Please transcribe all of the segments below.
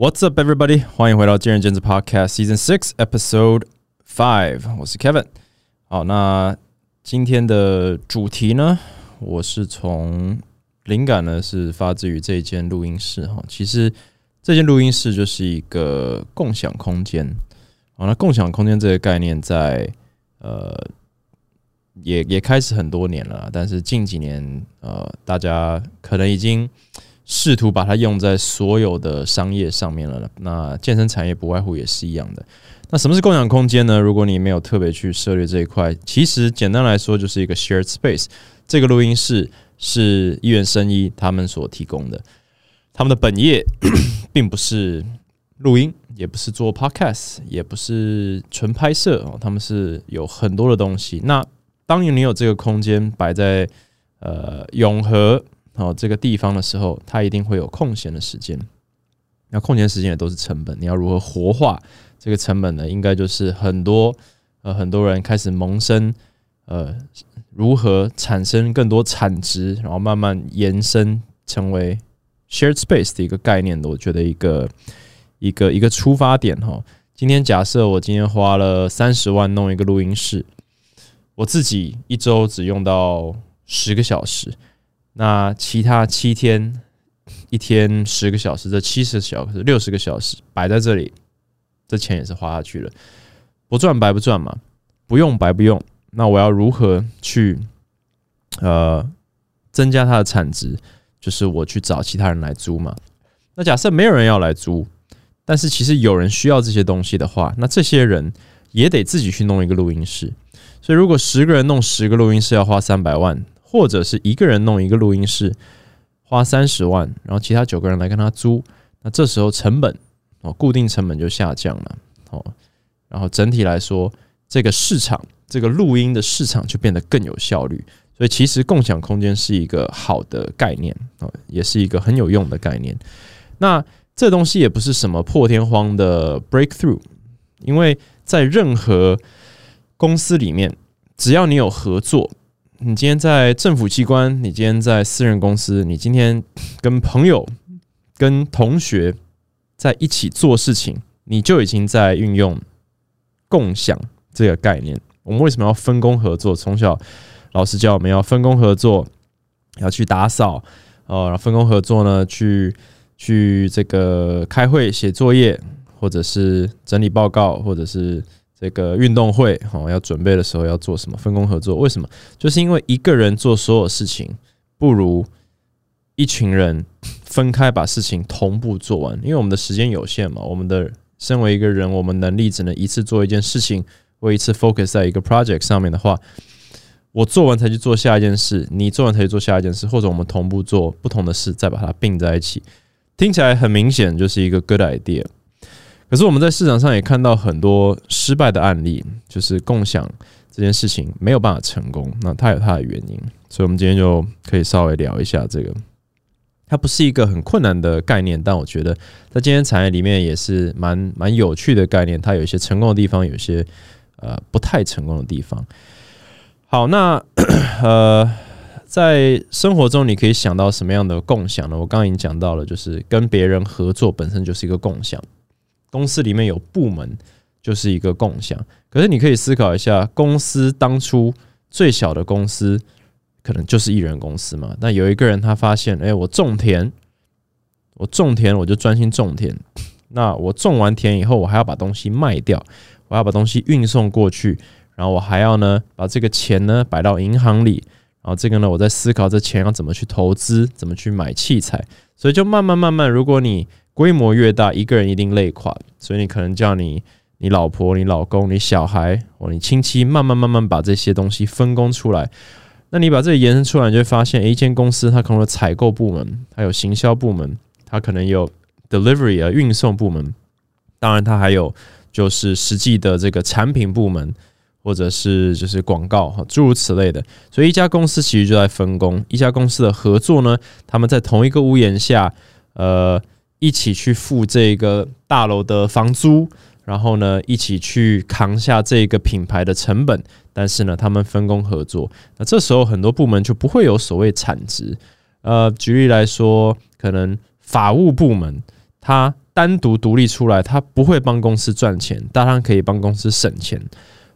What's up, everybody？欢迎回到《见仁见智 Podcast Season Six Episode Five》，我是 Kevin。好，那今天的主题呢，我是从灵感呢是发自于这间录音室哈。其实这间录音室就是一个共享空间。好，那共享空间这个概念在呃也也开始很多年了，但是近几年呃大家可能已经。试图把它用在所有的商业上面了。那健身产业不外乎也是一样的。那什么是共享空间呢？如果你没有特别去涉猎这一块，其实简单来说就是一个 shared space。这个录音室是一元生一他们所提供的。他们的本业 并不是录音，也不是做 podcast，也不是纯拍摄哦。他们是有很多的东西。那当你有这个空间摆在呃永和。哦，这个地方的时候，它一定会有空闲的时间。那空闲时间也都是成本，你要如何活化这个成本呢？应该就是很多呃很多人开始萌生呃如何产生更多产值，然后慢慢延伸成为 shared space 的一个概念的。我觉得一个一个一个出发点哈。今天假设我今天花了三十万弄一个录音室，我自己一周只用到十个小时。那其他七天，一天十个小时，这七十小时、六十个小时摆在这里，这钱也是花下去了，不赚白不赚嘛，不用白不用。那我要如何去呃增加它的产值？就是我去找其他人来租嘛。那假设没有人要来租，但是其实有人需要这些东西的话，那这些人也得自己去弄一个录音室。所以如果十个人弄十个录音室，要花三百万。或者是一个人弄一个录音室，花三十万，然后其他九个人来跟他租，那这时候成本哦，固定成本就下降了哦，然后整体来说，这个市场，这个录音的市场就变得更有效率。所以其实共享空间是一个好的概念哦，也是一个很有用的概念。那这东西也不是什么破天荒的 breakthrough，因为在任何公司里面，只要你有合作。你今天在政府机关，你今天在私人公司，你今天跟朋友、跟同学在一起做事情，你就已经在运用共享这个概念。我们为什么要分工合作？从小老师教我们要分工合作，要去打扫，呃，分工合作呢，去去这个开会、写作业，或者是整理报告，或者是。这个运动会哈，要准备的时候要做什么？分工合作？为什么？就是因为一个人做所有事情，不如一群人分开把事情同步做完。因为我们的时间有限嘛，我们的身为一个人，我们能力只能一次做一件事情，或一次 focus 在一个 project 上面的话，我做完才去做下一件事，你做完才去做下一件事，或者我们同步做不同的事，再把它并在一起，听起来很明显就是一个 good idea。可是我们在市场上也看到很多失败的案例，就是共享这件事情没有办法成功。那它有它的原因，所以我们今天就可以稍微聊一下这个。它不是一个很困难的概念，但我觉得在今天产业里面也是蛮蛮有趣的概念。它有一些成功的地方，有一些呃不太成功的地方。好，那 呃，在生活中你可以想到什么样的共享呢？我刚刚已经讲到了，就是跟别人合作本身就是一个共享。公司里面有部门，就是一个共享。可是你可以思考一下，公司当初最小的公司，可能就是一人公司嘛。那有一个人他发现，哎，我种田，我种田，我就专心种田。那我种完田以后，我还要把东西卖掉，我要把东西运送过去，然后我还要呢，把这个钱呢摆到银行里。然后这个呢，我在思考这钱要怎么去投资，怎么去买器材。所以就慢慢慢慢，如果你规模越大，一个人一定累垮，所以你可能叫你你老婆、你老公、你小孩或你亲戚，慢慢慢慢把这些东西分工出来。那你把这个延伸出来，你就会发现，一间公司它可能有采购部门，还有行销部门，它可能有 delivery 啊运送部门，当然它还有就是实际的这个产品部门，或者是就是广告哈，诸如此类的。所以一家公司其实就在分工，一家公司的合作呢，他们在同一个屋檐下，呃。一起去付这个大楼的房租，然后呢，一起去扛下这个品牌的成本。但是呢，他们分工合作，那这时候很多部门就不会有所谓产值。呃，举例来说，可能法务部门他单独独立出来，它不会帮公司赚钱，当然可以帮公司省钱。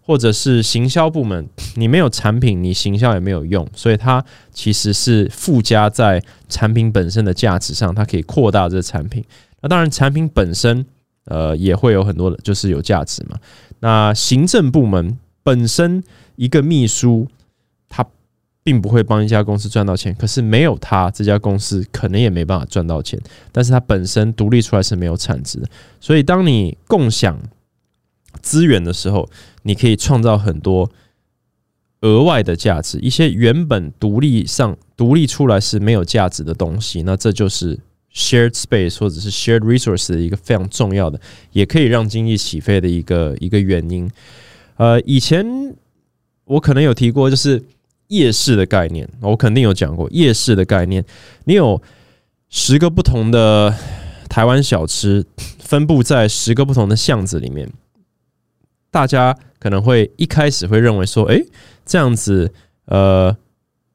或者是行销部门，你没有产品，你行销也没有用，所以它其实是附加在产品本身的价值上，它可以扩大这个产品。那当然，产品本身呃也会有很多的，就是有价值嘛。那行政部门本身一个秘书，他并不会帮一家公司赚到钱，可是没有他，这家公司可能也没办法赚到钱。但是它本身独立出来是没有产值的，所以当你共享。资源的时候，你可以创造很多额外的价值，一些原本独立上独立出来是没有价值的东西。那这就是 shared space 或者是 shared resource 的一个非常重要的，也可以让经济起飞的一个一个原因。呃，以前我可能有提过，就是夜市的概念，我肯定有讲过夜市的概念。你有十个不同的台湾小吃，分布在十个不同的巷子里面。大家可能会一开始会认为说，哎，这样子，呃，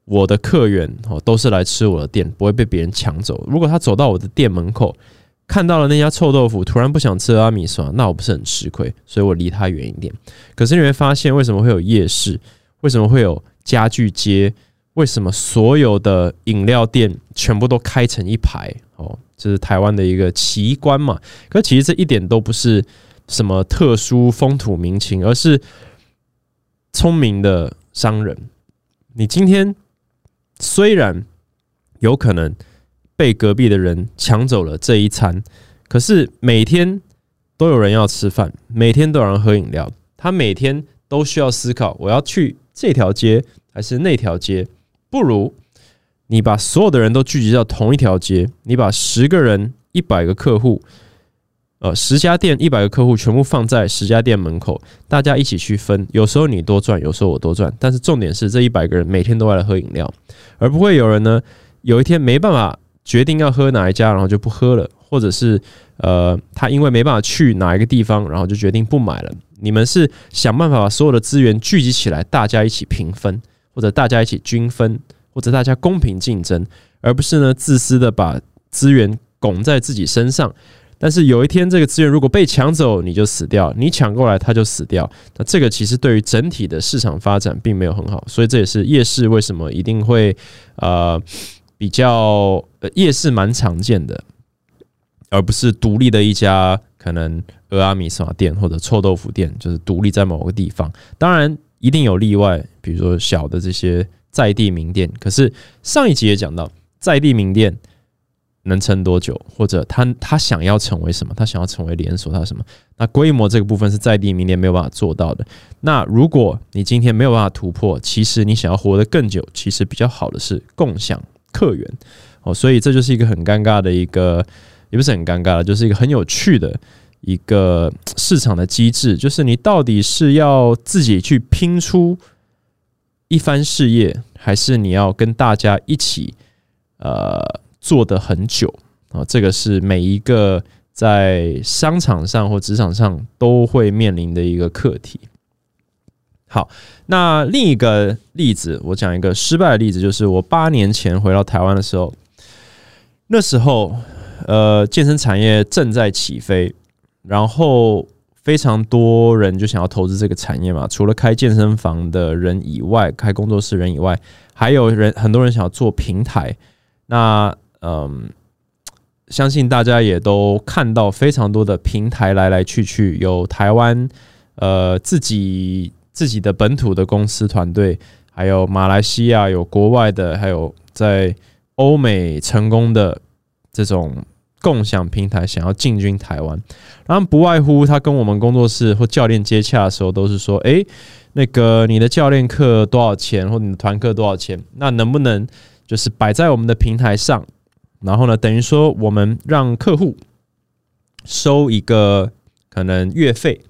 我的客源哦都是来吃我的店，不会被别人抢走。如果他走到我的店门口，看到了那家臭豆腐，突然不想吃阿米酸，那我不是很吃亏？所以我离他远一点。可是你会发现，为什么会有夜市？为什么会有家具街？为什么所有的饮料店全部都开成一排？哦，这是台湾的一个奇观嘛？可其实这一点都不是。什么特殊风土民情，而是聪明的商人。你今天虽然有可能被隔壁的人抢走了这一餐，可是每天都有人要吃饭，每天都有人喝饮料，他每天都需要思考：我要去这条街还是那条街？不如你把所有的人都聚集到同一条街，你把十个人、一百个客户。呃，十家店一百个客户全部放在十家店门口，大家一起去分。有时候你多赚，有时候我多赚。但是重点是，这一百个人每天都来喝饮料，而不会有人呢，有一天没办法决定要喝哪一家，然后就不喝了，或者是呃，他因为没办法去哪一个地方，然后就决定不买了。你们是想办法把所有的资源聚集起来，大家一起平分，或者大家一起均分，或者大家公平竞争，而不是呢自私的把资源拱在自己身上。但是有一天，这个资源如果被抢走，你就死掉；你抢过来，它就死掉。那这个其实对于整体的市场发展并没有很好，所以这也是夜市为什么一定会呃比较夜市蛮常见的，而不是独立的一家可能俄阿米耍店或者臭豆腐店，就是独立在某个地方。当然一定有例外，比如说小的这些在地名店。可是上一集也讲到在地名店。能撑多久？或者他他想要成为什么？他想要成为连锁，他什么？那规模这个部分是在地明年没有办法做到的。那如果你今天没有办法突破，其实你想要活得更久，其实比较好的是共享客源哦。所以这就是一个很尴尬的一个，也不是很尴尬就是一个很有趣的一个市场的机制，就是你到底是要自己去拼出一番事业，还是你要跟大家一起呃？做的很久啊，这个是每一个在商场上或职场上都会面临的一个课题。好，那另一个例子，我讲一个失败的例子，就是我八年前回到台湾的时候，那时候呃，健身产业正在起飞，然后非常多人就想要投资这个产业嘛。除了开健身房的人以外，开工作室人以外，还有人很多人想要做平台。那嗯，相信大家也都看到非常多的平台来来去去，有台湾呃自己自己的本土的公司团队，还有马来西亚有国外的，还有在欧美成功的这种共享平台想要进军台湾，然后不外乎他跟我们工作室或教练接洽的时候，都是说，哎，那个你的教练课多少钱，或你的团课多少钱？那能不能就是摆在我们的平台上？然后呢，等于说我们让客户收一个可能月费，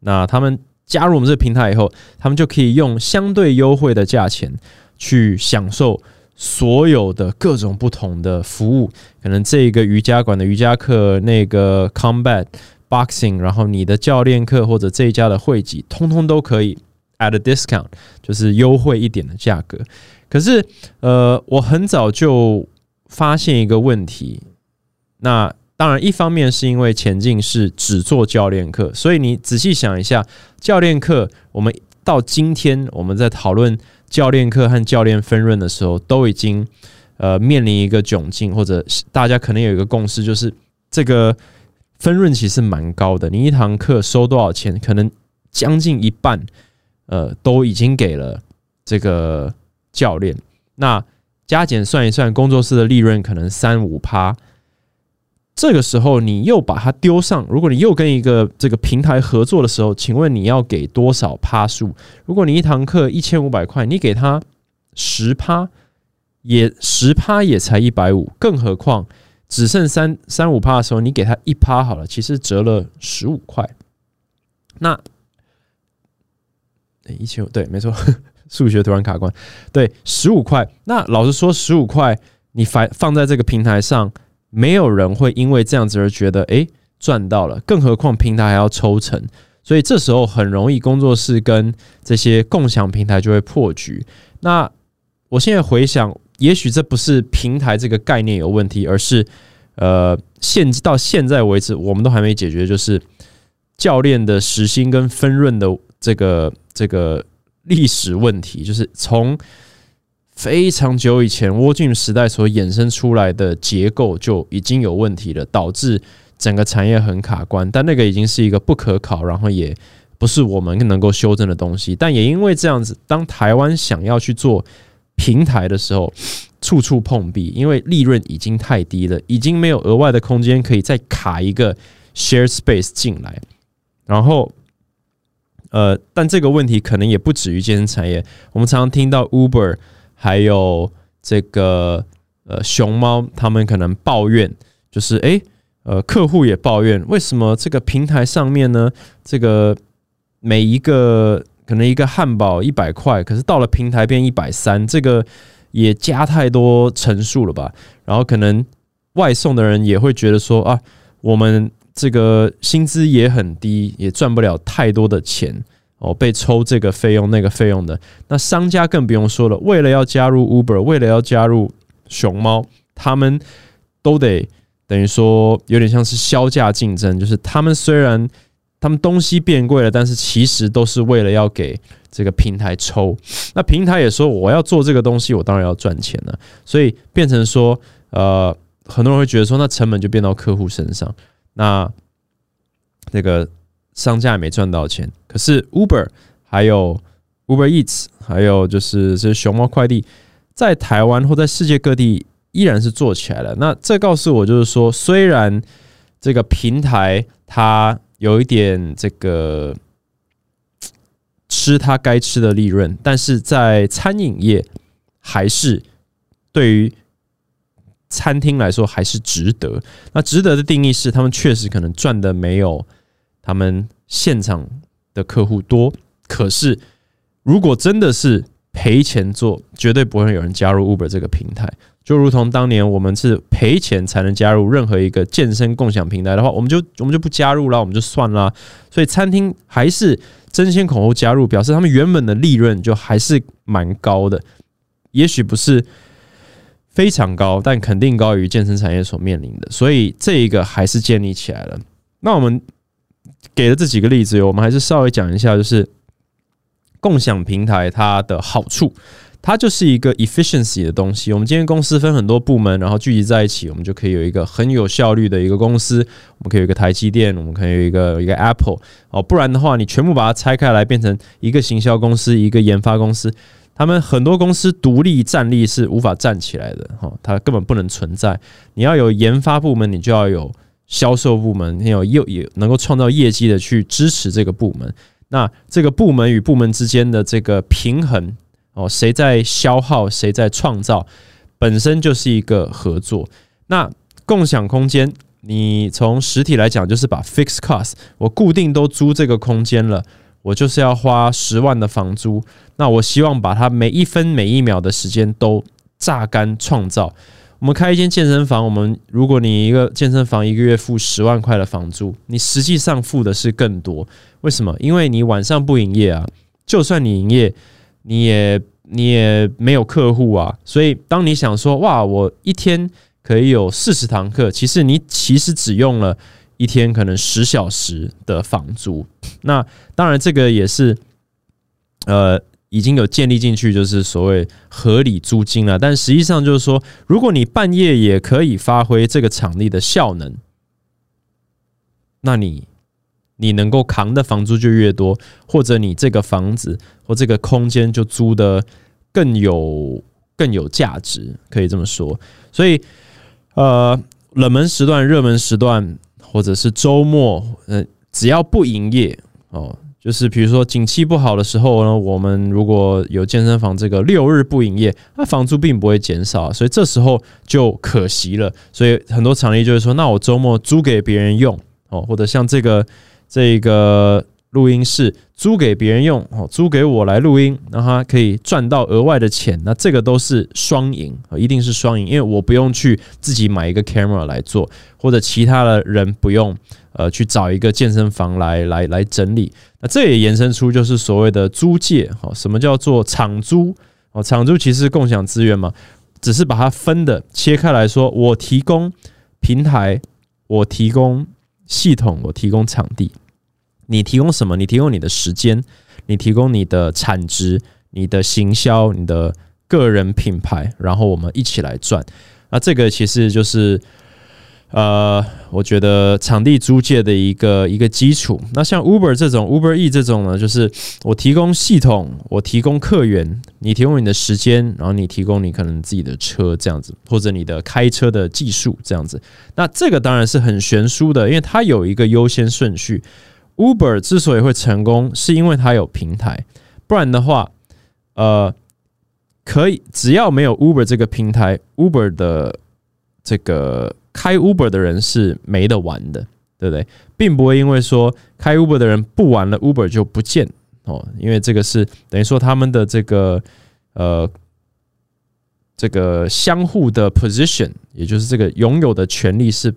那他们加入我们这个平台以后，他们就可以用相对优惠的价钱去享受所有的各种不同的服务。可能这一个瑜伽馆的瑜伽课，那个 combat boxing，然后你的教练课或者这一家的会籍，通通都可以 at a discount，就是优惠一点的价格。可是，呃，我很早就。发现一个问题，那当然，一方面是因为前进是只做教练课，所以你仔细想一下，教练课我们到今天我们在讨论教练课和教练分润的时候，都已经呃面临一个窘境，或者大家可能有一个共识，就是这个分润其实蛮高的。你一堂课收多少钱，可能将近一半，呃，都已经给了这个教练。那加减算一算，工作室的利润可能三五趴。这个时候，你又把它丢上。如果你又跟一个这个平台合作的时候，请问你要给多少趴数？如果你一堂课一千五百块，你给他十趴，也十趴也才一百五。更何况只剩三三五趴的时候，你给他一趴好了，其实折了十五块。那一千五对，没错，数学突然卡关。对，十五块。那老实说，十五块你放放在这个平台上。没有人会因为这样子而觉得诶赚到了，更何况平台还要抽成，所以这时候很容易工作室跟这些共享平台就会破局。那我现在回想，也许这不是平台这个概念有问题，而是呃现到现在为止，我们都还没解决，就是教练的时薪跟分润的这个这个历史问题，就是从。非常久以前，War Gym 时代所衍生出来的结构就已经有问题了，导致整个产业很卡关。但那个已经是一个不可考，然后也不是我们能够修正的东西。但也因为这样子，当台湾想要去做平台的时候，处处碰壁，因为利润已经太低了，已经没有额外的空间可以再卡一个 share space 进来。然后，呃，但这个问题可能也不止于健身产业，我们常常听到 Uber。还有这个呃，熊猫他们可能抱怨，就是诶，呃，客户也抱怨，为什么这个平台上面呢？这个每一个可能一个汉堡一百块，可是到了平台变一百三，这个也加太多层数了吧？然后可能外送的人也会觉得说啊，我们这个薪资也很低，也赚不了太多的钱。哦，被抽这个费用那个费用的，那商家更不用说了。为了要加入 Uber，为了要加入熊猫，他们都得等于说有点像是销价竞争。就是他们虽然他们东西变贵了，但是其实都是为了要给这个平台抽。那平台也说我要做这个东西，我当然要赚钱了。所以变成说，呃，很多人会觉得说，那成本就变到客户身上。那那个。商家也没赚到钱，可是 Uber 还有 Uber Eats，还有就是这熊猫快递，在台湾或在世界各地依然是做起来了。那这告诉我就是说，虽然这个平台它有一点这个吃它该吃的利润，但是在餐饮业还是对于餐厅来说还是值得。那值得的定义是，他们确实可能赚的没有。他们现场的客户多，可是如果真的是赔钱做，绝对不会有人加入 Uber 这个平台。就如同当年我们是赔钱才能加入任何一个健身共享平台的话，我们就我们就不加入了，我们就算了。所以餐厅还是争先恐后加入，表示他们原本的利润就还是蛮高的，也许不是非常高，但肯定高于健身产业所面临的。所以这一个还是建立起来了。那我们。给了这几个例子，我们还是稍微讲一下，就是共享平台它的好处，它就是一个 efficiency 的东西。我们今天公司分很多部门，然后聚集在一起，我们就可以有一个很有效率的一个公司。我们可以有一个台积电，我们可以有一个一个 Apple 哦，不然的话，你全部把它拆开来，变成一个行销公司，一个研发公司，他们很多公司独立站立是无法站起来的哈，它根本不能存在。你要有研发部门，你就要有。销售部门你有又也能够创造业绩的去支持这个部门，那这个部门与部门之间的这个平衡哦，谁在消耗，谁在创造，本身就是一个合作。那共享空间，你从实体来讲，就是把 fixed cost，我固定都租这个空间了，我就是要花十万的房租，那我希望把它每一分每一秒的时间都榨干创造。我们开一间健身房，我们如果你一个健身房一个月付十万块的房租，你实际上付的是更多。为什么？因为你晚上不营业啊，就算你营业，你也你也没有客户啊。所以当你想说哇，我一天可以有四十堂课，其实你其实只用了一天可能十小时的房租。那当然这个也是，呃，已经有建立进去，就是所谓合理租金了。但实际上就是说，如果你半夜也可以发挥这个场地的效能，那你你能够扛的房租就越多，或者你这个房子或这个空间就租的更有更有价值，可以这么说。所以。呃，冷门时段、热门时段，或者是周末，嗯，只要不营业哦，就是比如说景气不好的时候呢，我们如果有健身房这个六日不营业，那房租并不会减少，所以这时候就可惜了。所以很多场地就是说，那我周末租给别人用哦，或者像这个这个。录音室租给别人用，哦，租给我来录音，让他可以赚到额外的钱，那这个都是双赢啊，一定是双赢，因为我不用去自己买一个 camera 来做，或者其他的人不用，呃，去找一个健身房来来来整理，那这也延伸出就是所谓的租借，哦，什么叫做场租？哦，场租其实共享资源嘛，只是把它分的切开来说，我提供平台，我提供系统，我提供场地。你提供什么？你提供你的时间，你提供你的产值，你的行销，你的个人品牌，然后我们一起来赚。那这个其实就是，呃，我觉得场地租借的一个一个基础。那像 Uber 这种，Uber E 这种呢，就是我提供系统，我提供客源，你提供你的时间，然后你提供你可能自己的车这样子，或者你的开车的技术这样子。那这个当然是很悬殊的，因为它有一个优先顺序。Uber 之所以会成功，是因为它有平台，不然的话，呃，可以只要没有 Uber 这个平台，Uber 的这个开 Uber 的人是没得玩的，对不对？并不会因为说开 Uber 的人不玩了，Uber 就不见哦，因为这个是等于说他们的这个呃这个相互的 position，也就是这个拥有的权利是。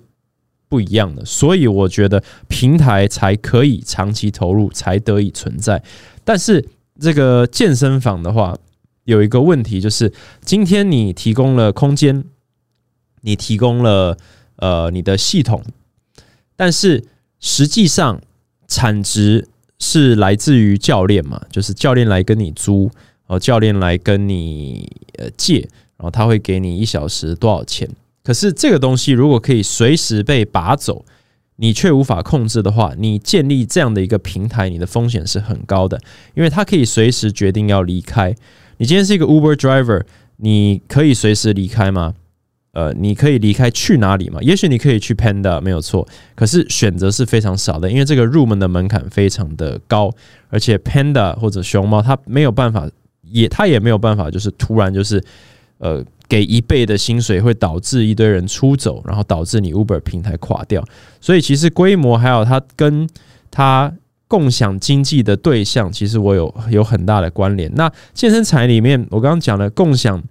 不一样的，所以我觉得平台才可以长期投入，才得以存在。但是这个健身房的话，有一个问题就是，今天你提供了空间，你提供了呃你的系统，但是实际上产值是来自于教练嘛，就是教练来跟你租，哦，教练来跟你呃借，然后他会给你一小时多少钱。可是这个东西如果可以随时被拔走，你却无法控制的话，你建立这样的一个平台，你的风险是很高的，因为它可以随时决定要离开。你今天是一个 Uber driver，你可以随时离开吗？呃，你可以离开去哪里吗？也许你可以去 Panda，没有错。可是选择是非常少的，因为这个入门的门槛非常的高，而且 Panda 或者熊猫它没有办法，也它也没有办法，就是突然就是呃。给一倍的薪水会导致一堆人出走，然后导致你 Uber 平台垮掉。所以其实规模还有它跟它共享经济的对象，其实我有有很大的关联。那健身产业里面，我刚刚讲的共享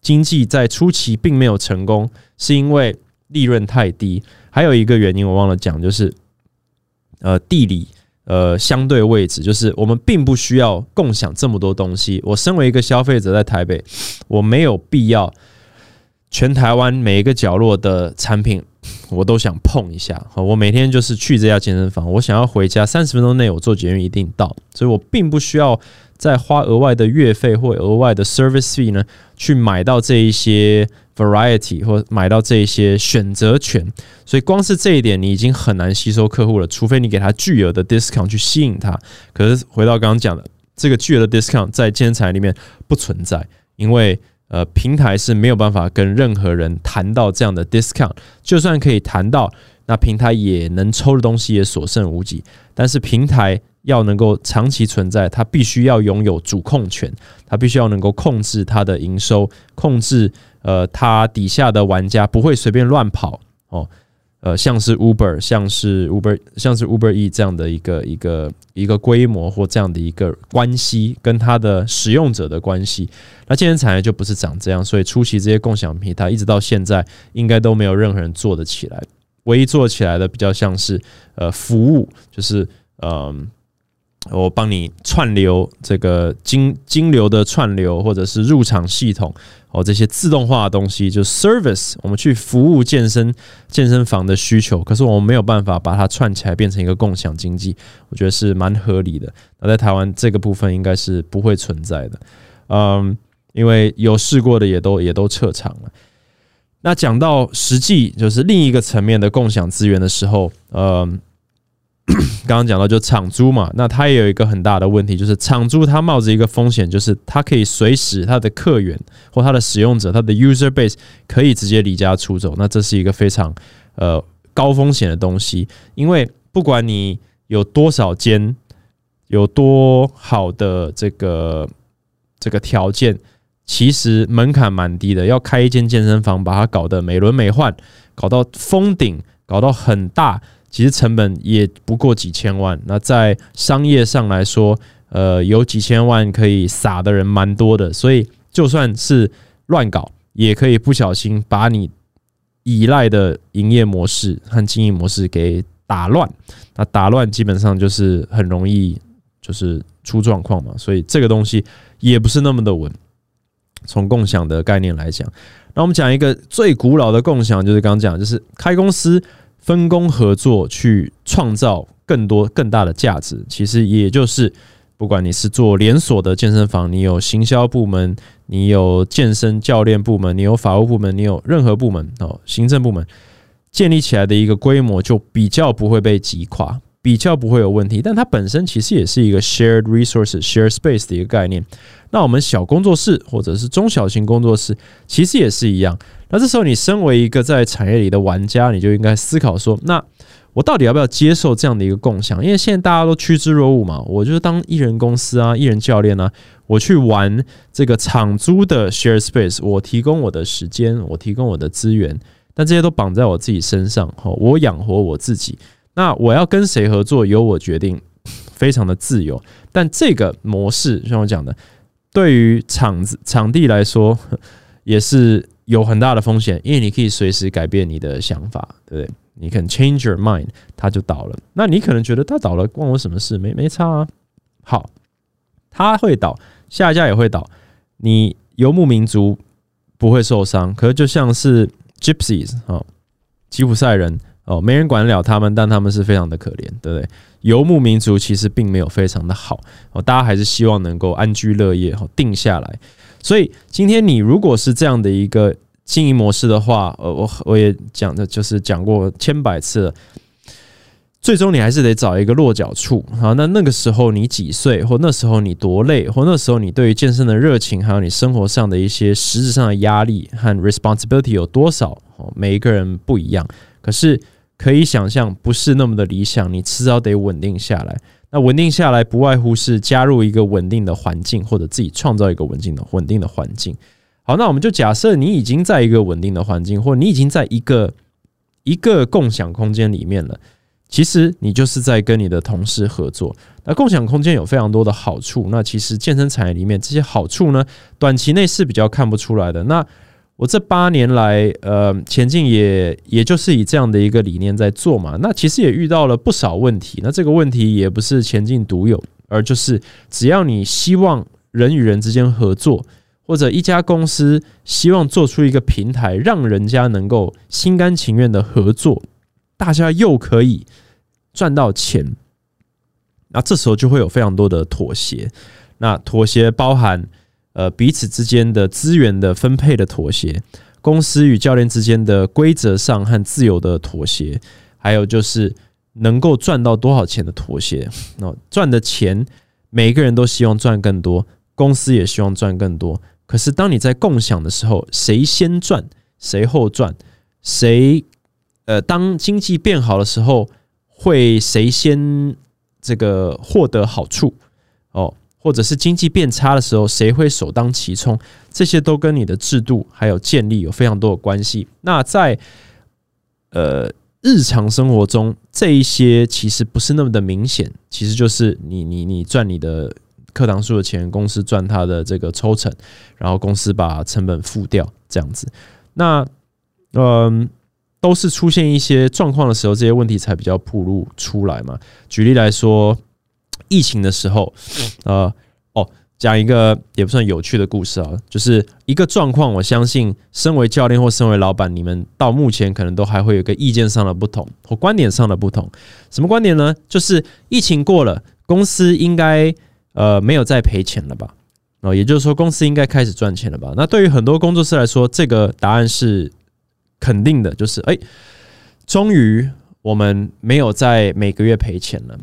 经济在初期并没有成功，是因为利润太低。还有一个原因我忘了讲，就是呃地理。呃，相对位置就是我们并不需要共享这么多东西。我身为一个消费者，在台北，我没有必要全台湾每一个角落的产品我都想碰一下。我每天就是去这家健身房，我想要回家三十分钟内我做捷运一定到，所以我并不需要再花额外的月费或额外的 service fee 呢，去买到这一些。Variety 或买到这一些选择权，所以光是这一点你已经很难吸收客户了，除非你给他巨额的 discount 去吸引他。可是回到刚刚讲的，这个巨额的 discount 在健身产业里面不存在，因为呃平台是没有办法跟任何人谈到这样的 discount，就算可以谈到，那平台也能抽的东西也所剩无几。但是平台要能够长期存在，它必须要拥有主控权，它必须要能够控制它的营收，控制。呃，它底下的玩家不会随便乱跑哦。呃，像是 Uber，像是 Uber，像是 Uber E 这样的一个一个一个规模或这样的一个关系，跟它的使用者的关系。那健身产业就不是长这样，所以初期这些共享平台一直到现在，应该都没有任何人做得起来。唯一做起来的比较像是呃服务，就是嗯我帮你串流这个金金流的串流，或者是入场系统哦，这些自动化的东西，就 service，我们去服务健身健身房的需求，可是我们没有办法把它串起来变成一个共享经济，我觉得是蛮合理的。那在台湾这个部分应该是不会存在的，嗯，因为有试过的也都也都撤场了。那讲到实际就是另一个层面的共享资源的时候，嗯。刚刚讲到就场租嘛，那它也有一个很大的问题，就是场租它冒着一个风险，就是它可以随时它的客源或它的使用者，它的 user base 可以直接离家出走，那这是一个非常呃高风险的东西，因为不管你有多少间，有多好的这个这个条件，其实门槛蛮低的，要开一间健身房，把它搞得美轮美奂，搞到封顶，搞到很大。其实成本也不过几千万，那在商业上来说，呃，有几千万可以撒的人蛮多的，所以就算是乱搞，也可以不小心把你依赖的营业模式和经营模式给打乱。那打乱基本上就是很容易就是出状况嘛，所以这个东西也不是那么的稳。从共享的概念来讲，那我们讲一个最古老的共享，就是刚刚讲，就是开公司。分工合作去创造更多更大的价值，其实也就是不管你是做连锁的健身房，你有行销部门，你有健身教练部门，你有法务部门，你有任何部门哦，行政部门建立起来的一个规模，就比较不会被击垮。比较不会有问题，但它本身其实也是一个 shared resources、shared space 的一个概念。那我们小工作室或者是中小型工作室，其实也是一样。那这时候，你身为一个在产业里的玩家，你就应该思考说：那我到底要不要接受这样的一个共享？因为现在大家都趋之若鹜嘛，我就是当艺人公司啊、艺人教练啊，我去玩这个场租的 share space，我提供我的时间，我提供我的资源，但这些都绑在我自己身上，哈，我养活我自己。那我要跟谁合作，由我决定，非常的自由。但这个模式，像我讲的，对于场子场地来说，也是有很大的风险，因为你可以随时改变你的想法，对不对？你可能 change your mind，它就倒了。那你可能觉得它倒了，关我什么事？没没差啊。好，它会倒，下一家也会倒。你游牧民族不会受伤，可是就像是 gypsies 啊，吉普赛人。哦，没人管得了他们，但他们是非常的可怜，对不对？游牧民族其实并没有非常的好哦，大家还是希望能够安居乐业，哦，定下来。所以今天你如果是这样的一个经营模式的话，呃，我我也讲的就是讲过千百次了，最终你还是得找一个落脚处啊。那那个时候你几岁，或那时候你多累，或那时候你对于健身的热情，还有你生活上的一些实质上的压力和 responsibility 有多少？哦，每一个人不一样，可是。可以想象，不是那么的理想。你迟早得稳定下来。那稳定下来，不外乎是加入一个稳定的环境，或者自己创造一个稳定的稳定的环境。好，那我们就假设你已经在一个稳定的环境，或你已经在一个一个共享空间里面了。其实你就是在跟你的同事合作。那共享空间有非常多的好处。那其实健身产业里面这些好处呢，短期内是比较看不出来的。那我这八年来，呃，前进也也就是以这样的一个理念在做嘛。那其实也遇到了不少问题。那这个问题也不是前进独有，而就是只要你希望人与人之间合作，或者一家公司希望做出一个平台，让人家能够心甘情愿的合作，大家又可以赚到钱，那这时候就会有非常多的妥协。那妥协包含。呃，彼此之间的资源的分配的妥协，公司与教练之间的规则上和自由的妥协，还有就是能够赚到多少钱的妥协。那赚的钱，每一个人都希望赚更多，公司也希望赚更多。可是当你在共享的时候，谁先赚，谁后赚？谁呃，当经济变好的时候，会谁先这个获得好处？哦。或者是经济变差的时候，谁会首当其冲？这些都跟你的制度还有建立有非常多的关系。那在呃日常生活中，这一些其实不是那么的明显，其实就是你你你赚你的课堂数的钱，公司赚它的这个抽成，然后公司把成本付掉这样子。那嗯，都是出现一些状况的时候，这些问题才比较暴露出来嘛。举例来说。疫情的时候，呃，哦，讲一个也不算有趣的故事啊，就是一个状况。我相信，身为教练或身为老板，你们到目前可能都还会有一个意见上的不同或观点上的不同。什么观点呢？就是疫情过了，公司应该呃没有再赔钱了吧？哦，也就是说，公司应该开始赚钱了吧？那对于很多工作室来说，这个答案是肯定的，就是哎，终于我们没有在每个月赔钱了。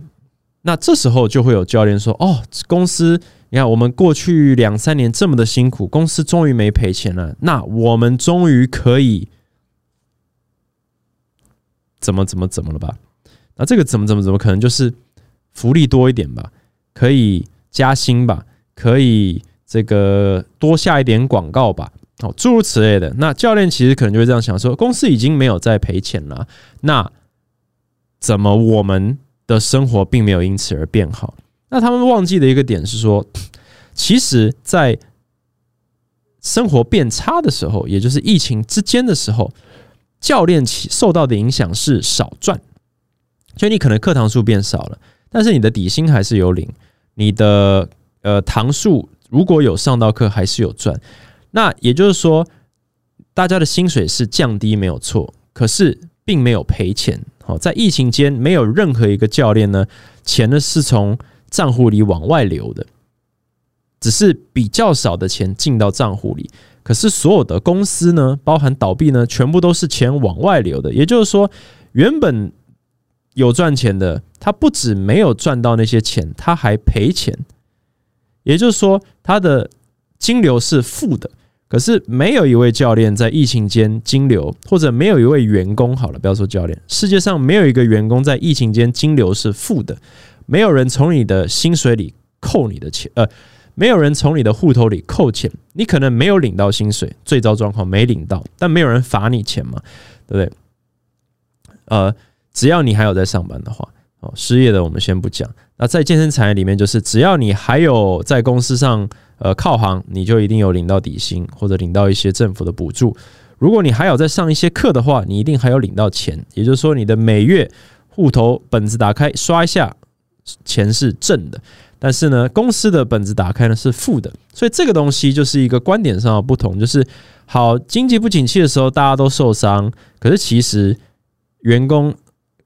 那这时候就会有教练说：“哦，公司，你看我们过去两三年这么的辛苦，公司终于没赔钱了。那我们终于可以怎么怎么怎么了吧？那这个怎么怎么怎么可能就是福利多一点吧？可以加薪吧？可以这个多下一点广告吧？哦，诸如此类的。那教练其实可能就会这样想：说公司已经没有在赔钱了，那怎么我们？”的生活并没有因此而变好。那他们忘记的一个点是说，其实，在生活变差的时候，也就是疫情之间的时候，教练起受到的影响是少赚。所以你可能课堂数变少了，但是你的底薪还是有领，你的呃堂数如果有上到课还是有赚。那也就是说，大家的薪水是降低没有错，可是并没有赔钱。哦，在疫情间，没有任何一个教练呢，钱呢是从账户里往外流的，只是比较少的钱进到账户里。可是所有的公司呢，包含倒闭呢，全部都是钱往外流的。也就是说，原本有赚钱的，他不止没有赚到那些钱，他还赔钱。也就是说，他的金流是负的。可是没有一位教练在疫情间金流，或者没有一位员工好了，不要说教练，世界上没有一个员工在疫情间金流是负的，没有人从你的薪水里扣你的钱，呃，没有人从你的户头里扣钱，你可能没有领到薪水，最糟状况没领到，但没有人罚你钱嘛，对不对？呃，只要你还有在上班的话，哦，失业的我们先不讲。那在健身产业里面，就是只要你还有在公司上。呃，靠行你就一定有领到底薪，或者领到一些政府的补助。如果你还有在上一些课的话，你一定还有领到钱。也就是说，你的每月户头本子打开刷一下，钱是正的。但是呢，公司的本子打开呢是负的。所以这个东西就是一个观点上的不同。就是好，经济不景气的时候，大家都受伤。可是其实员工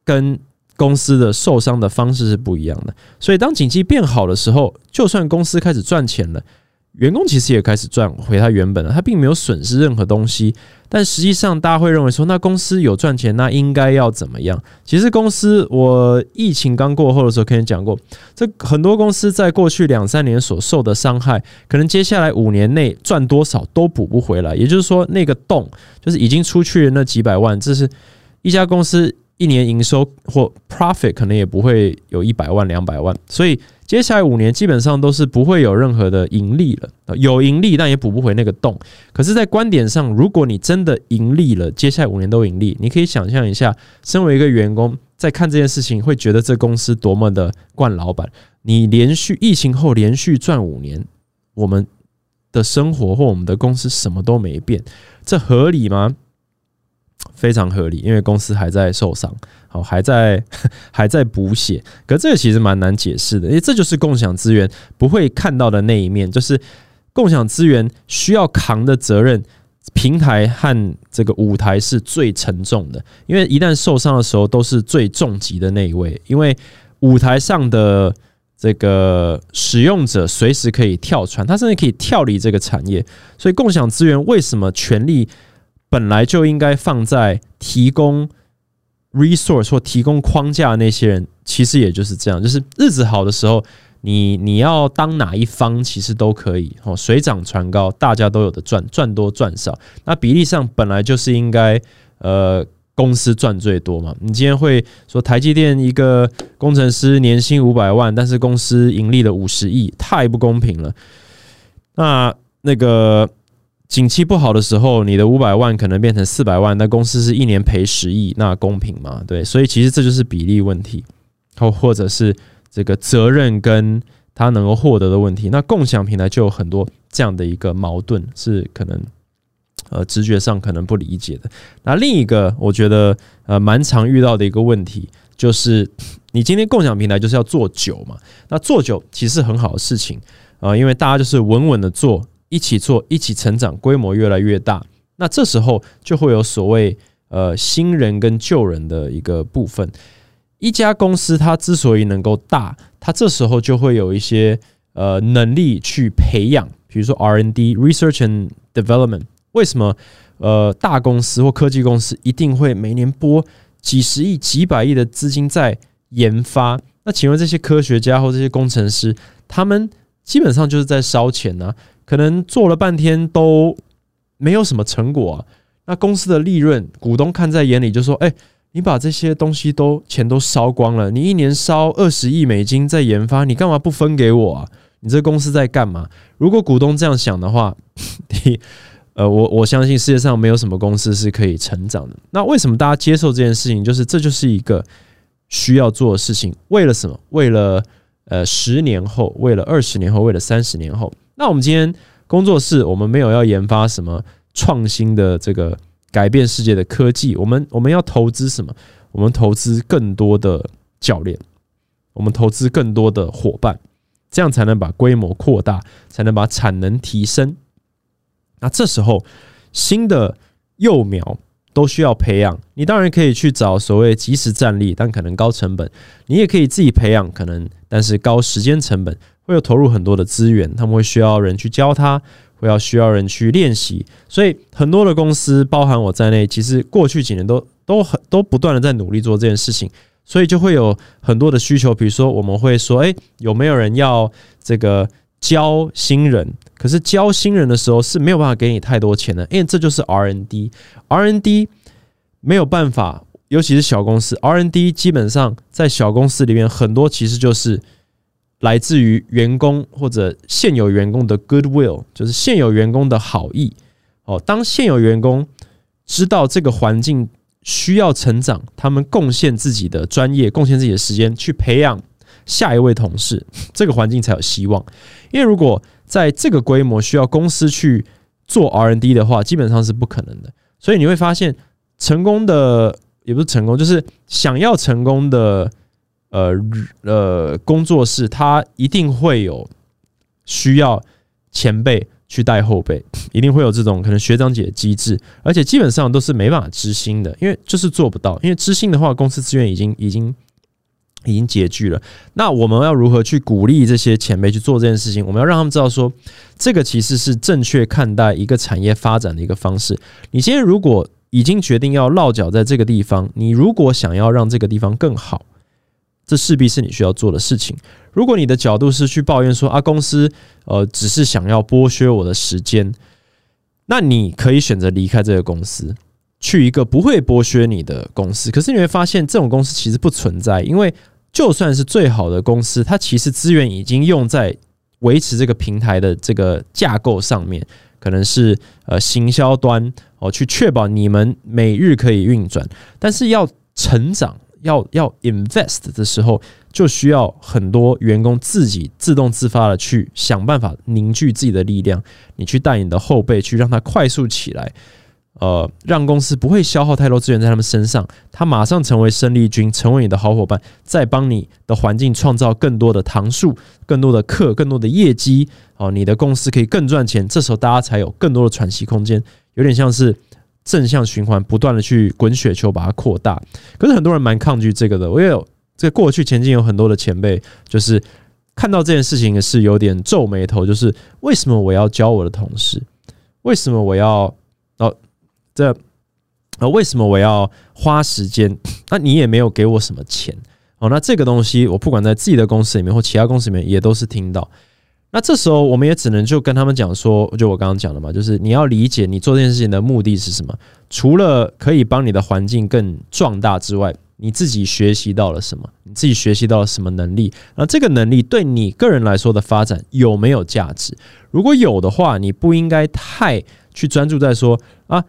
跟公司的受伤的方式是不一样的。所以当景气变好的时候，就算公司开始赚钱了。员工其实也开始赚回他原本了，他并没有损失任何东西。但实际上，大家会认为说，那公司有赚钱，那应该要怎么样？其实公司，我疫情刚过后的时候，跟你讲过，这很多公司在过去两三年所受的伤害，可能接下来五年内赚多少都补不回来。也就是说，那个洞就是已经出去那几百万，这是一家公司一年营收或 profit 可能也不会有一百万、两百万，所以。接下来五年基本上都是不会有任何的盈利了，有盈利但也补不回那个洞。可是，在观点上，如果你真的盈利了，接下来五年都盈利，你可以想象一下，身为一个员工在看这件事情，会觉得这公司多么的惯老板。你连续疫情后连续赚五年，我们的生活或我们的公司什么都没变，这合理吗？非常合理，因为公司还在受伤，好还在 还在补血，可这个其实蛮难解释的，因为这就是共享资源不会看到的那一面，就是共享资源需要扛的责任，平台和这个舞台是最沉重的，因为一旦受伤的时候都是最重疾的那一位，因为舞台上的这个使用者随时可以跳船，他甚至可以跳离这个产业，所以共享资源为什么权力？本来就应该放在提供 resource 或提供框架那些人，其实也就是这样，就是日子好的时候，你你要当哪一方，其实都可以哦，水涨船高，大家都有的赚，赚多赚少，那比例上本来就是应该呃公司赚最多嘛。你今天会说台积电一个工程师年薪五百万，但是公司盈利了五十亿，太不公平了。那那个。景气不好的时候，你的五百万可能变成四百万，那公司是一年赔十亿，那公平吗？对，所以其实这就是比例问题，或或者是这个责任跟他能够获得的问题。那共享平台就有很多这样的一个矛盾，是可能呃直觉上可能不理解的。那另一个我觉得呃蛮常遇到的一个问题，就是你今天共享平台就是要做久嘛？那做久其实是很好的事情啊，因为大家就是稳稳的做，一起做，一起成长，规模越来越大。那这时候就会有所谓呃新人跟旧人的一个部分。一家公司它之所以能够大，它这时候就会有一些呃能力去培养，比如说 R N D (Research and Development)。为什么呃大公司或科技公司一定会每年拨几十亿、几百亿的资金在研发？那请问这些科学家或这些工程师，他们基本上就是在烧钱呢？可能做了半天都没有什么成果啊。那公司的利润，股东看在眼里，就说：“哎。”你把这些东西都钱都烧光了，你一年烧二十亿美金在研发，你干嘛不分给我啊？你这公司在干嘛？如果股东这样想的话，你呃，我我相信世界上没有什么公司是可以成长的。那为什么大家接受这件事情？就是这就是一个需要做的事情。为了什么？为了呃十年后，为了二十年后，为了三十年后。那我们今天工作室，我们没有要研发什么创新的这个。改变世界的科技，我们我们要投资什么？我们投资更多的教练，我们投资更多的伙伴，这样才能把规模扩大，才能把产能提升。那这时候新的幼苗都需要培养，你当然可以去找所谓即时战力，但可能高成本；你也可以自己培养，可能但是高时间成本，会有投入很多的资源，他们会需要人去教他。会要需要人去练习，所以很多的公司，包含我在内，其实过去几年都都很都不断的在努力做这件事情，所以就会有很多的需求。比如说，我们会说，哎，有没有人要这个教新人？可是教新人的时候是没有办法给你太多钱的，因为这就是 R N D，R N D 没有办法，尤其是小公司，R N D 基本上在小公司里面很多其实就是。来自于员工或者现有员工的 goodwill，就是现有员工的好意。哦，当现有员工知道这个环境需要成长，他们贡献自己的专业，贡献自己的时间去培养下一位同事，这个环境才有希望。因为如果在这个规模需要公司去做 R N D 的话，基本上是不可能的。所以你会发现，成功的也不是成功，就是想要成功的。呃呃，工作室它一定会有需要前辈去带后辈，一定会有这种可能学长姐机制，而且基本上都是没办法知心的，因为就是做不到。因为知心的话，公司资源已经已经已经拮据了。那我们要如何去鼓励这些前辈去做这件事情？我们要让他们知道说，这个其实是正确看待一个产业发展的一个方式。你今天如果已经决定要落脚在这个地方，你如果想要让这个地方更好。这势必是你需要做的事情。如果你的角度是去抱怨说啊，公司呃只是想要剥削我的时间，那你可以选择离开这个公司，去一个不会剥削你的公司。可是你会发现，这种公司其实不存在，因为就算是最好的公司，它其实资源已经用在维持这个平台的这个架构上面，可能是呃行销端哦，去确保你们每日可以运转，但是要成长。要要 invest 的时候，就需要很多员工自己自动自发的去想办法凝聚自己的力量，你去带你的后辈去让他快速起来，呃，让公司不会消耗太多资源在他们身上，他马上成为生力军，成为你的好伙伴，再帮你的环境创造更多的糖数、更多的客、更多的业绩，哦，你的公司可以更赚钱，这时候大家才有更多的喘息空间，有点像是。正向循环，不断的去滚雪球，把它扩大。可是很多人蛮抗拒这个的。我也有这过去前进有很多的前辈，就是看到这件事情是有点皱眉头，就是为什么我要教我的同事？为什么我要哦这呃为什么我要花时间？那你也没有给我什么钱哦。那这个东西，我不管在自己的公司里面或其他公司里面，也都是听到。那这时候，我们也只能就跟他们讲说，就我刚刚讲的嘛，就是你要理解你做这件事情的目的是什么。除了可以帮你的环境更壮大之外，你自己学习到了什么？你自己学习到了什么能力？那这个能力对你个人来说的发展有没有价值？如果有的话，你不应该太去专注在说啊，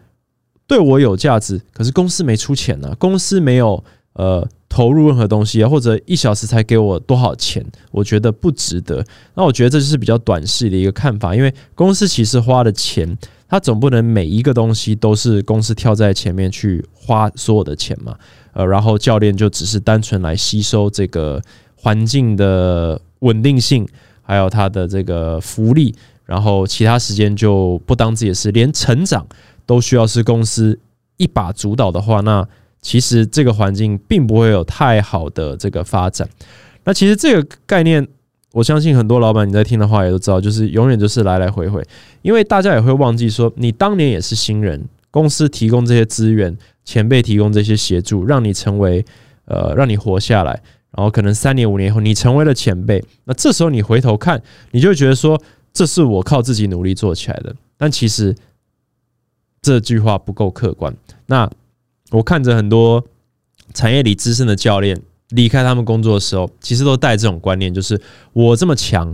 对我有价值，可是公司没出钱呢，公司没有呃。投入任何东西，或者一小时才给我多少钱？我觉得不值得。那我觉得这就是比较短视的一个看法，因为公司其实花的钱他总不能每一个东西都是公司跳在前面去花所有的钱嘛？呃，然后教练就只是单纯来吸收这个环境的稳定性，还有他的这个福利，然后其他时间就不当自己的事，连成长都需要是公司一把主导的话，那其实这个环境并不会有太好的这个发展。那其实这个概念。我相信很多老板你在听的话也都知道，就是永远就是来来回回，因为大家也会忘记说，你当年也是新人，公司提供这些资源，前辈提供这些协助，让你成为呃，让你活下来，然后可能三年五年以后你成为了前辈，那这时候你回头看，你就觉得说，这是我靠自己努力做起来的，但其实这句话不够客观。那我看着很多产业里资深的教练。离开他们工作的时候，其实都带这种观念，就是我这么强，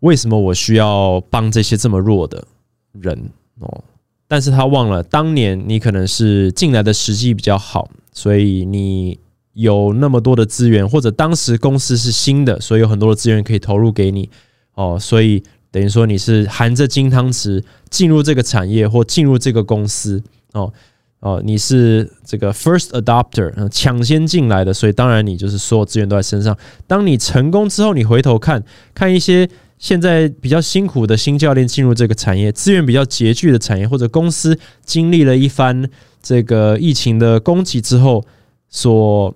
为什么我需要帮这些这么弱的人哦？但是他忘了，当年你可能是进来的时机比较好，所以你有那么多的资源，或者当时公司是新的，所以有很多的资源可以投入给你哦。所以等于说你是含着金汤匙进入这个产业或进入这个公司哦。哦，你是这个 first adopter，抢先进来的，所以当然你就是所有资源都在身上。当你成功之后，你回头看看一些现在比较辛苦的新教练进入这个产业，资源比较拮据的产业，或者公司经历了一番这个疫情的攻击之后，所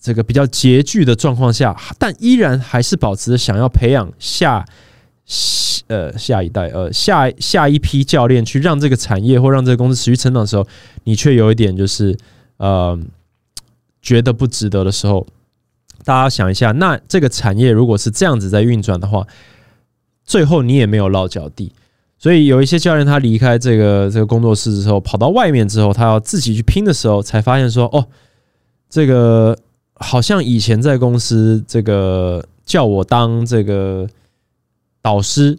这个比较拮据的状况下，但依然还是保持着想要培养下。呃，下一代，呃，下下一批教练去让这个产业或让这个公司持续成长的时候，你却有一点就是呃，觉得不值得的时候，大家想一下，那这个产业如果是这样子在运转的话，最后你也没有落脚地。所以有一些教练他离开这个这个工作室之后，跑到外面之后，他要自己去拼的时候，才发现说，哦，这个好像以前在公司这个叫我当这个导师。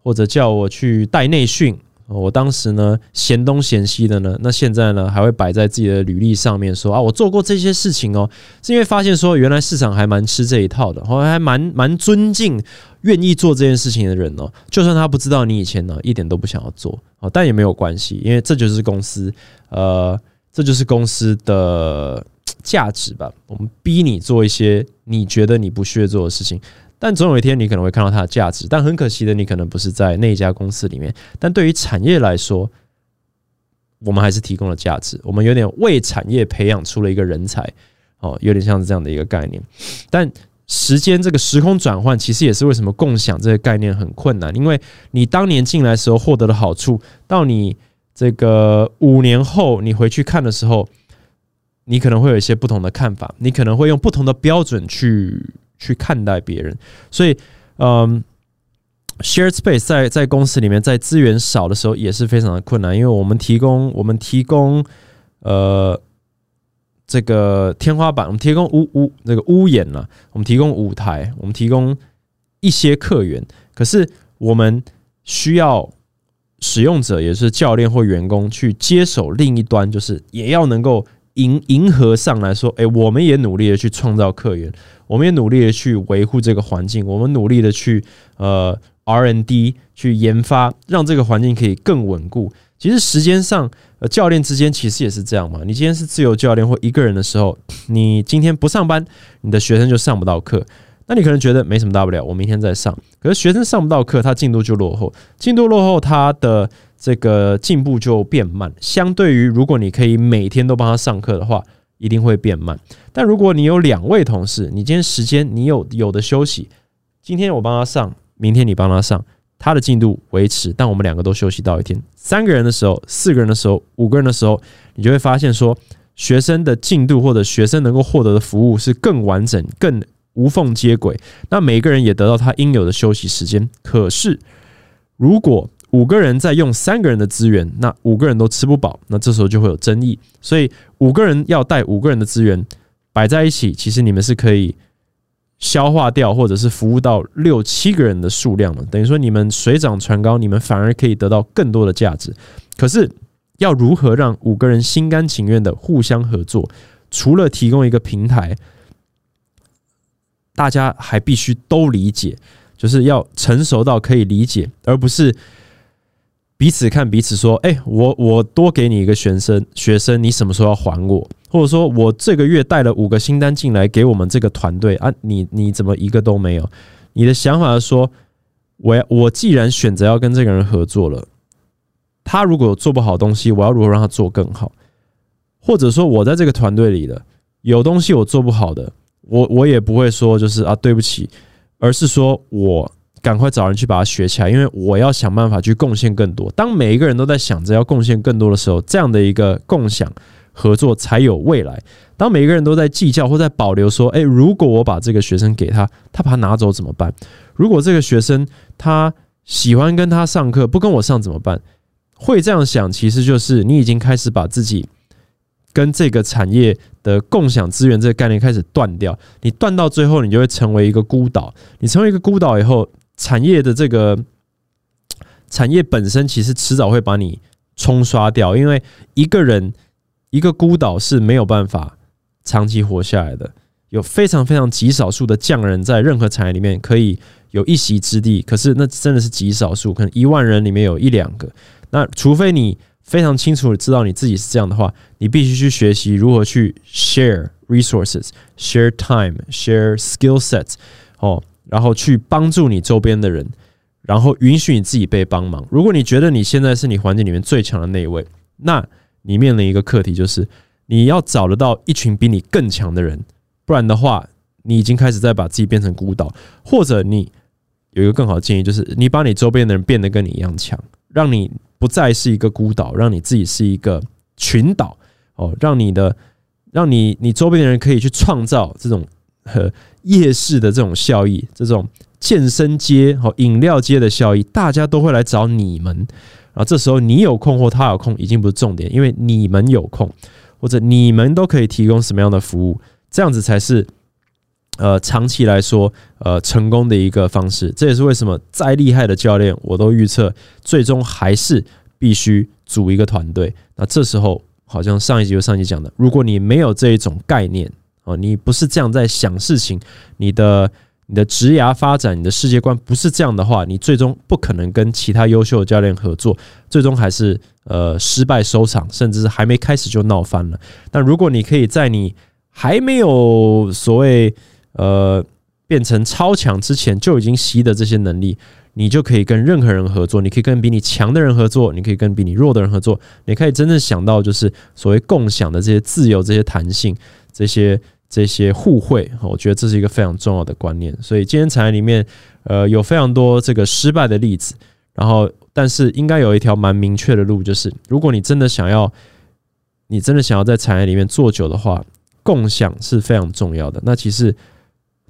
或者叫我去带内训，我当时呢嫌东嫌西的呢，那现在呢还会摆在自己的履历上面说啊，我做过这些事情哦，是因为发现说原来市场还蛮吃这一套的，后来还蛮蛮尊敬愿意做这件事情的人哦，就算他不知道你以前呢一点都不想要做哦，但也没有关系，因为这就是公司，呃，这就是公司的价值吧，我们逼你做一些你觉得你不屑做的事情。但总有一天，你可能会看到它的价值。但很可惜的，你可能不是在那家公司里面。但对于产业来说，我们还是提供了价值。我们有点为产业培养出了一个人才，哦，有点像是这样的一个概念。但时间这个时空转换，其实也是为什么共享这个概念很困难。因为你当年进来时候获得的好处，到你这个五年后你回去看的时候，你可能会有一些不同的看法。你可能会用不同的标准去。去看待别人，所以，嗯，shared space 在在公司里面，在资源少的时候也是非常的困难，因为我们提供我们提供呃这个天花板，我们提供屋屋那个屋檐呢，我们提供舞台，我们提供一些客源，可是我们需要使用者，也是教练或员工去接手另一端，就是也要能够迎迎合上来说，哎，我们也努力的去创造客源。我们也努力的去维护这个环境，我们努力的去呃 R N D 去研发，让这个环境可以更稳固。其实时间上，呃，教练之间其实也是这样嘛。你今天是自由教练或一个人的时候，你今天不上班，你的学生就上不到课。那你可能觉得没什么大不了，我明天再上。可是学生上不到课，他进度就落后，进度落后，他的这个进步就变慢。相对于如果你可以每天都帮他上课的话。一定会变慢，但如果你有两位同事，你今天时间你有有的休息，今天我帮他上，明天你帮他上，他的进度维持，但我们两个都休息到一天，三个人的时候，四个人的时候，五个人的时候，你就会发现说，学生的进度或者学生能够获得的服务是更完整、更无缝接轨，那每个人也得到他应有的休息时间。可是如果五个人在用三个人的资源，那五个人都吃不饱，那这时候就会有争议。所以五个人要带五个人的资源摆在一起，其实你们是可以消化掉，或者是服务到六七个人的数量的。等于说你们水涨船高，你们反而可以得到更多的价值。可是要如何让五个人心甘情愿的互相合作？除了提供一个平台，大家还必须都理解，就是要成熟到可以理解，而不是。彼此看彼此说，哎，我我多给你一个学生，学生你什么时候要还我？或者说我这个月带了五个新单进来给我们这个团队啊，你你怎么一个都没有？你的想法是说，我我既然选择要跟这个人合作了，他如果做不好东西，我要如何让他做更好？或者说我在这个团队里的有东西我做不好的，我我也不会说就是啊对不起，而是说我赶快找人去把它学起来，因为我要想办法去贡献更多。当每一个人都在想着要贡献更多的时候，这样的一个共享合作才有未来。当每一个人都在计较或在保留说，诶，如果我把这个学生给他，他把他拿走怎么办？如果这个学生他喜欢跟他上课，不跟我上怎么办？会这样想，其实就是你已经开始把自己。跟这个产业的共享资源这个概念开始断掉，你断到最后，你就会成为一个孤岛。你成为一个孤岛以后，产业的这个产业本身其实迟早会把你冲刷掉，因为一个人一个孤岛是没有办法长期活下来的。有非常非常极少数的匠人在任何产业里面可以有一席之地，可是那真的是极少数，可能一万人里面有一两个。那除非你。非常清楚的知道你自己是这样的话，你必须去学习如何去 share resources, share time, share skill sets，哦，然后去帮助你周边的人，然后允许你自己被帮忙。如果你觉得你现在是你环境里面最强的那一位，那你面临一个课题，就是你要找得到一群比你更强的人，不然的话，你已经开始在把自己变成孤岛。或者你有一个更好的建议，就是你把你周边的人变得跟你一样强，让你。不再是一个孤岛，让你自己是一个群岛哦，让你的，让你你周边的人可以去创造这种和夜市的这种效益，这种健身街和饮料街的效益，大家都会来找你们。然后这时候你有空或他有空已经不是重点，因为你们有空或者你们都可以提供什么样的服务，这样子才是。呃，长期来说，呃，成功的一个方式，这也是为什么再厉害的教练，我都预测最终还是必须组一个团队。那这时候，好像上一集就上一集讲的，如果你没有这一种概念哦，你不是这样在想事情，你的你的职涯发展，你的世界观不是这样的话，你最终不可能跟其他优秀的教练合作，最终还是呃失败收场，甚至是还没开始就闹翻了。但如果你可以在你还没有所谓呃，变成超强之前就已经习得这些能力，你就可以跟任何人合作，你可以跟比你强的人合作，你可以跟比你弱的人合作，你可以真正想到就是所谓共享的这些自由、这些弹性、这些这些互惠。我觉得这是一个非常重要的观念。所以今天产业里面，呃，有非常多这个失败的例子，然后但是应该有一条蛮明确的路，就是如果你真的想要，你真的想要在产业里面做久的话，共享是非常重要的。那其实。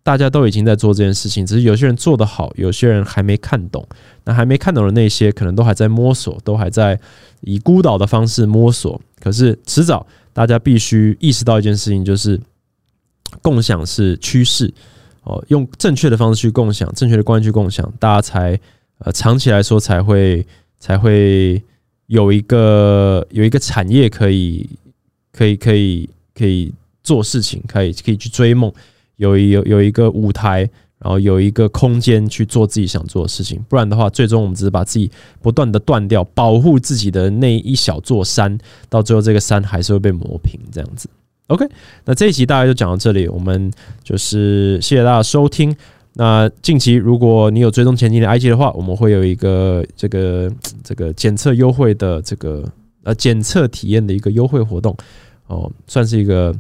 大家都已经在做这件事情，只是有些人做得好，有些人还没看懂。那还没看懂的那些，可能都还在摸索，都还在以孤岛的方式摸索。可是迟早，大家必须意识到一件事情，就是共享是趋势哦。用正确的方式去共享，正确的观念去共享，大家才呃长期来说才会才会有一个有一个产业可以可以可以可以做事情，可以可以去追梦。有有有一个舞台，然后有一个空间去做自己想做的事情，不然的话，最终我们只是把自己不断的断掉，保护自己的那一小座山，到最后这个山还是会被磨平，这样子。OK，那这一集大概就讲到这里，我们就是谢谢大家收听。那近期如果你有追踪前进的 IG 的话，我们会有一个这个这个检测优惠的这个呃检测体验的一个优惠活动哦，算是一个。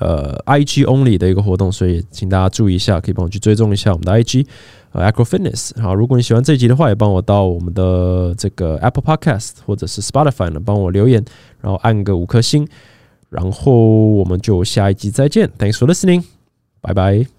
呃，IG only 的一个活动，所以请大家注意一下，可以帮我去追踪一下我们的 IG，呃，Acro Fitness。好，如果你喜欢这集的话，也帮我到我们的这个 Apple Podcast 或者是 Spotify 呢，帮我留言，然后按个五颗星，然后我们就下一集再见。Thanks for listening，拜拜。